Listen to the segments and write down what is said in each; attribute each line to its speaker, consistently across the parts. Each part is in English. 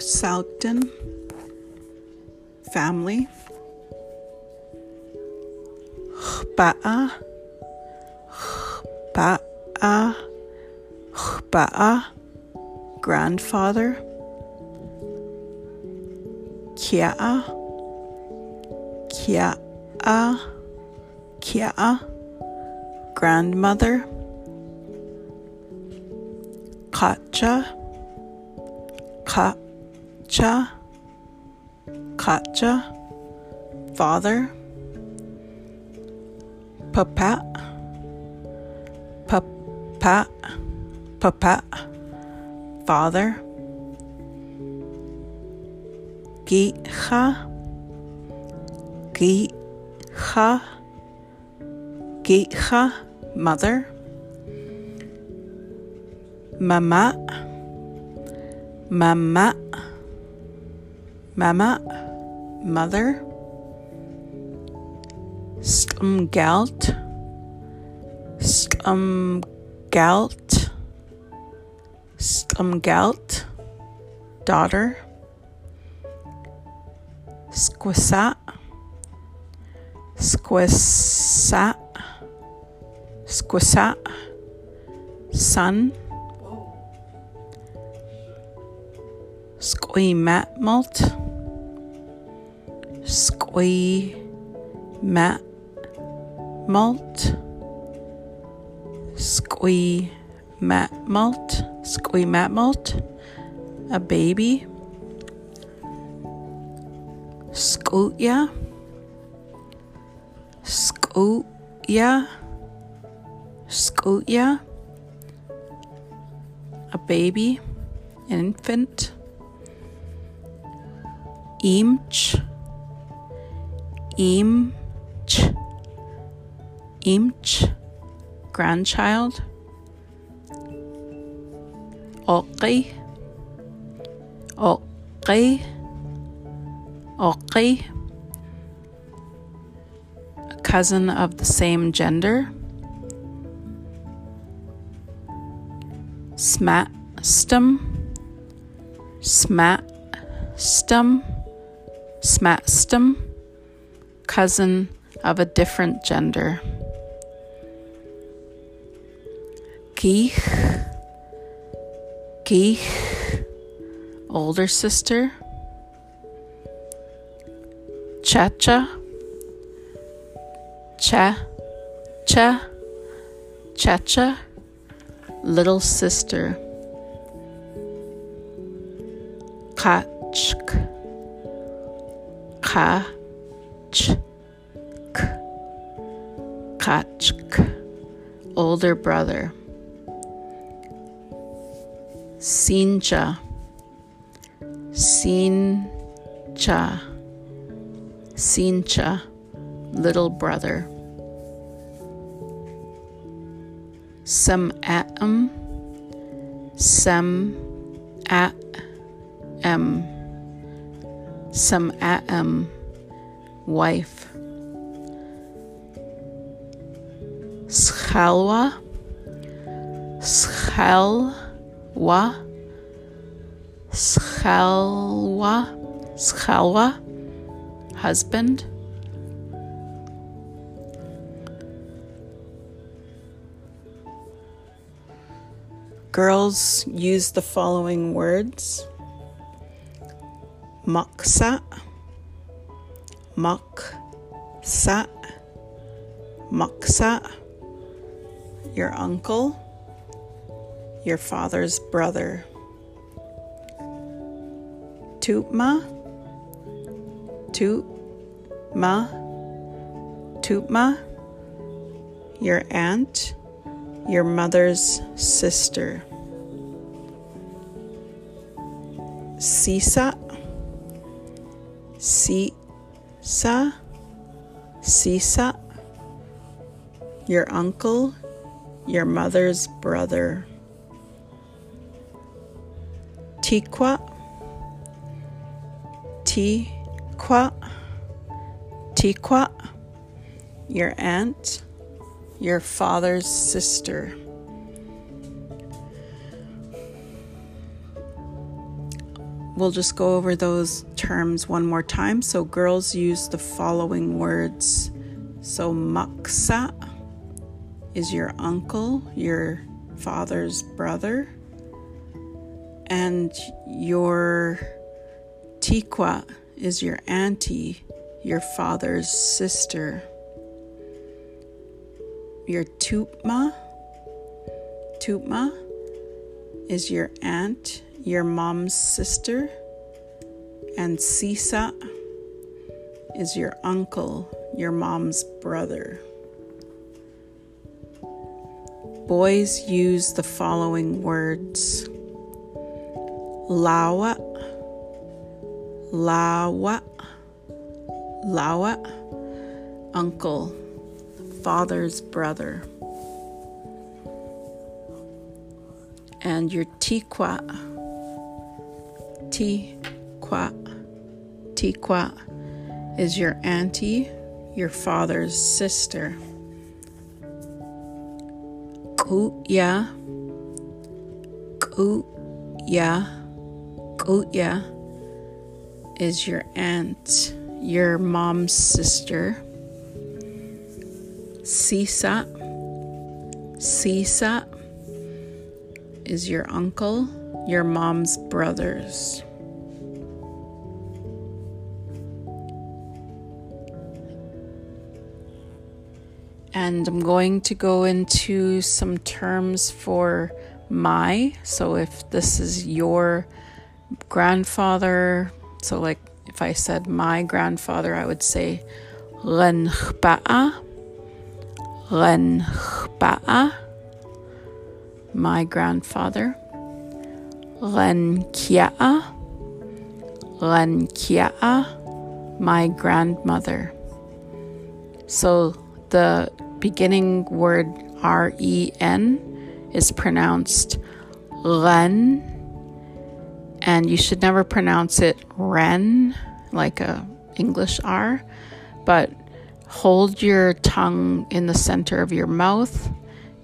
Speaker 1: Squisauton family. Ba'a, Ba'a, Ba'a, grandfather. Kia'a, Kia'a, Kia'a, grandmother. Kacha, Kacha, Kacha, father. Papa, Papa, Papa, father. Gicha, Gicha, Gicha, mother. Mama, Mama, Mama, mother. Stumgalt, Stumgalt, Stumgalt, daughter. Squisat, Squisat, Squisat, son. Squee mat malt. Squee mat malt. Squee mat malt. Squee mat malt. A baby. Scootya. Scootya. Scootya. A baby. An infant. Imch, Imch, Imch, grandchild. Oqi, Oqi, Oqi, a cousin of the same gender. Smatstum, Smatstum. Smatstum, cousin of a different gender. Geech, Geech, older sister. Chacha, Cha, Cha, Chacha, little sister. Kachk. Kachk. Older brother. Sincha. Sincha. Sincha. Little brother. Some atom. Some at um some atom wife Schalwa Schalwa Schalwa Schalwa husband. Girls use the following words. Maksa, Maksa, Maksa, your uncle, your father's brother. Tutma, Tutma, Tutma, your aunt, your mother's sister. Sisa, Sisa, Sisa, your uncle, your mother's brother. Tiqua, Tiqua, Tiqua, your aunt, your father's sister. we'll just go over those terms one more time. So, girls use the following words. So, maksa is your uncle, your father's brother, and your tikwa is your auntie, your father's sister. Your tutma, tutma is your aunt, your mom's sister, and sisa is your uncle, your mom's brother. Boys use the following words lawa, lawa, lawa, uncle, father's brother. And your tikwa, tikwa, tikwa is your auntie, your father's sister. Kuya, kuya, kuya is your aunt, your mom's sister. Sisa, Sisa is your uncle, your mom's brothers. And I'm going to go into some terms for my. So if this is your grandfather, so like if I said my grandfather, I would say Renchba'a Renchba'a, my grandfather. Renkia'a, Renkia'a, my grandmother. So the beginning word R E N is pronounced Ren, and you should never pronounce it Ren like a English R, but Hold your tongue in the center of your mouth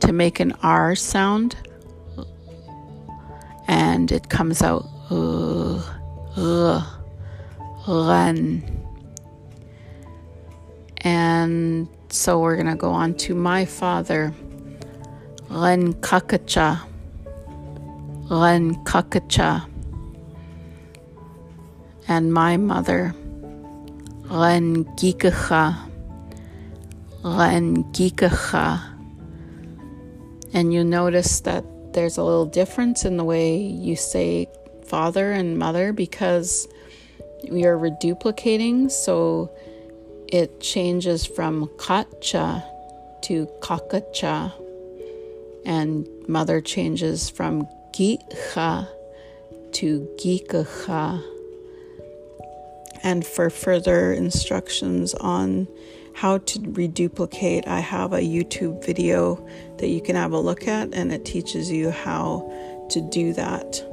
Speaker 1: to make an R sound, and it comes out uh, uh, run. And so we're going to go on to my father, Ren Kakacha. Ren Kakacha. And my mother, Ren Gikacha. Rengikacha. And you notice that there's a little difference in the way you say father and mother because we are reduplicating, so it changes from kacha to kakacha, and mother changes from gicha to gikacha. And for further instructions on how to reduplicate, I have a YouTube video that you can have a look at, and it teaches you how to do that.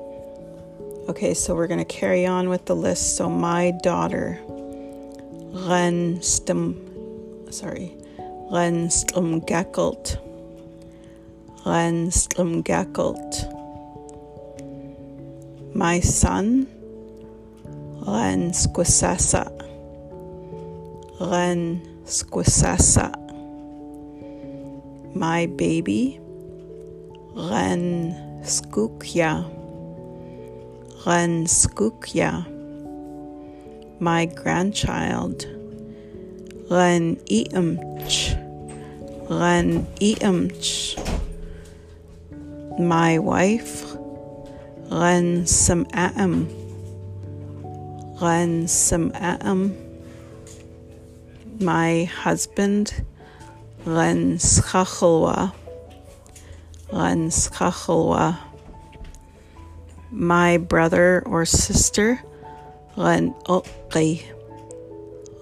Speaker 1: Okay, so we're going to carry on with the list. So, my daughter, Ren Stum, sorry, Ren Stlumgakult, Ren Stlumgakult. My son, Ren Squisasa, Ren Squisasa. My baby, Ren Skukya. My grandchild, Ren Iamch. Ren Iamch. My wife, Ren Sam'am. Ren Sam'am my husband, Ren Schachelwa. Ren Schachelwa. My brother or sister, Ren Okri.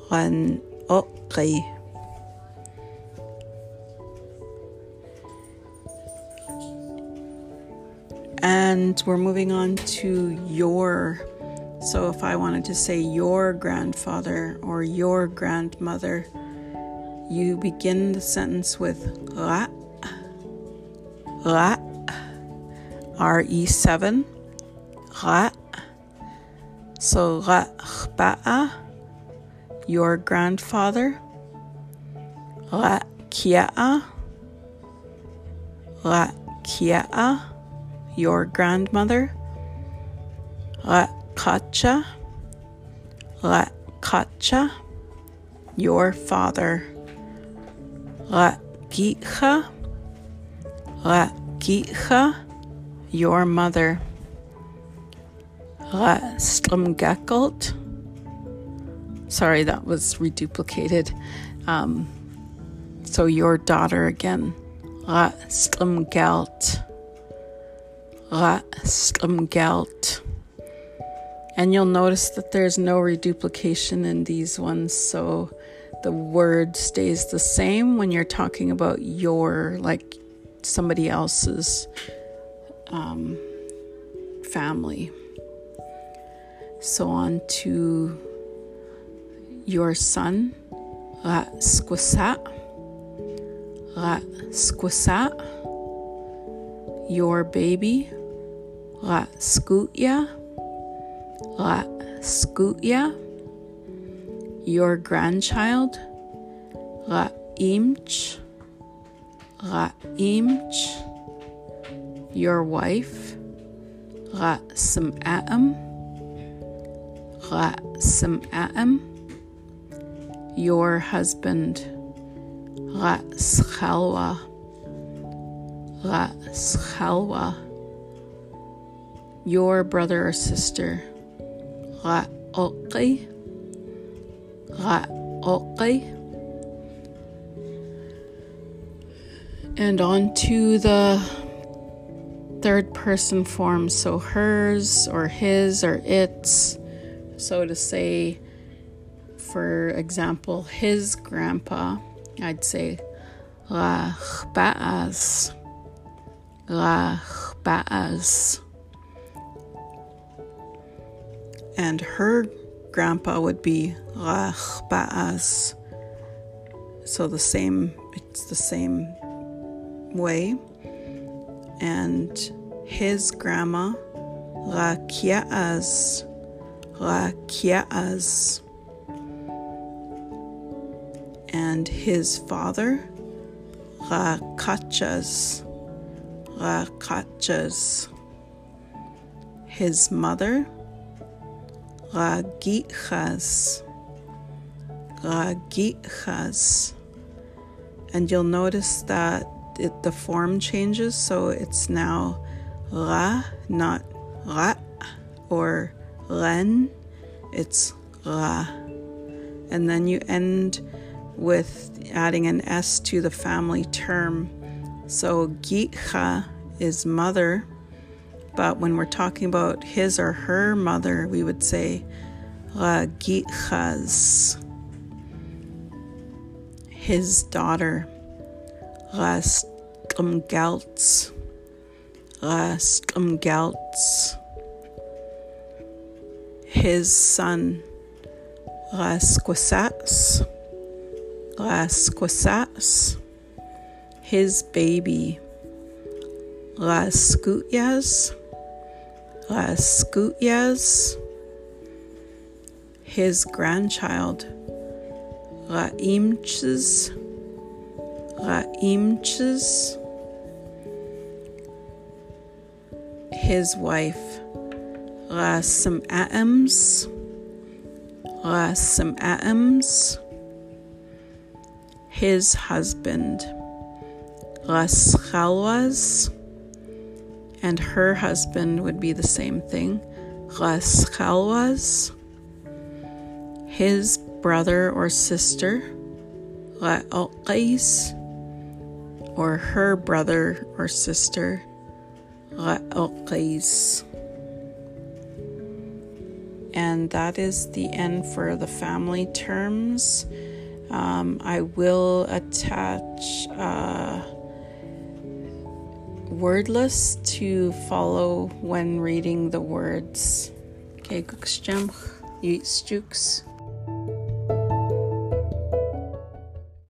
Speaker 1: Ren Okri. And we're moving on to your so if I wanted to say your grandfather or your grandmother, you begin the sentence with ra, ra, re7, ra, So Ra'ba'a, your grandfather. Ra'kia'a, Ra'kia'a, your grandmother. Ra'kacha, Ra'kacha, your father. Ra'kicha, Ra'kicha, your mother. Ra'strumgakalt. Sorry, that was reduplicated. Um, so your daughter again. Ra'strumgalt. Ra'strumgalt. And you'll notice that there's no reduplication in these ones, so the word stays the same when you're talking about your, like somebody else's um, family. So on to your son, Ra Squasa, your baby, Ra Scutya, your grandchild, Ra Imch, your wife, Sam'am, Sam'am, your husband, Ra Schalwa, your brother or sister, Ra Oqi, and on to the third person form, so hers or his or its. So to say, for example, his grandpa, I'd say Rachbaaz. Rachbaaz. And her grandpa would be Rachbaaz. So the same, it's the same way. And his grandma, Rakia'az. Rakia'az. And his father, Rakachas. Rakachas. His mother, Ragichas. Ragichas. And you'll notice that it, the form changes, so it's now ra, not ra, or ren, it's ra. And then you end with adding an S to the family term. So Gitcha is mother, but when we're talking about his or her mother, we would say ra Gitchas, his daughter. Rastumgelts, Rastumgelts, his son, Rasquasats, Rasquasats, his baby, Raskutyas, Raskutyas, his grandchild, Raimches, Raimches, his wife, Rasam'ams, Rasam'ams, his husband, Raschalwas, and her husband would be the same thing, Raschalwas, his brother or sister, Ra'oqais, or her brother or sister, Ra'oqais. And that is the end for the family terms. Um, I will attach list to follow when reading the words. Okay, Kukwstsetsemc, Yutsjuks.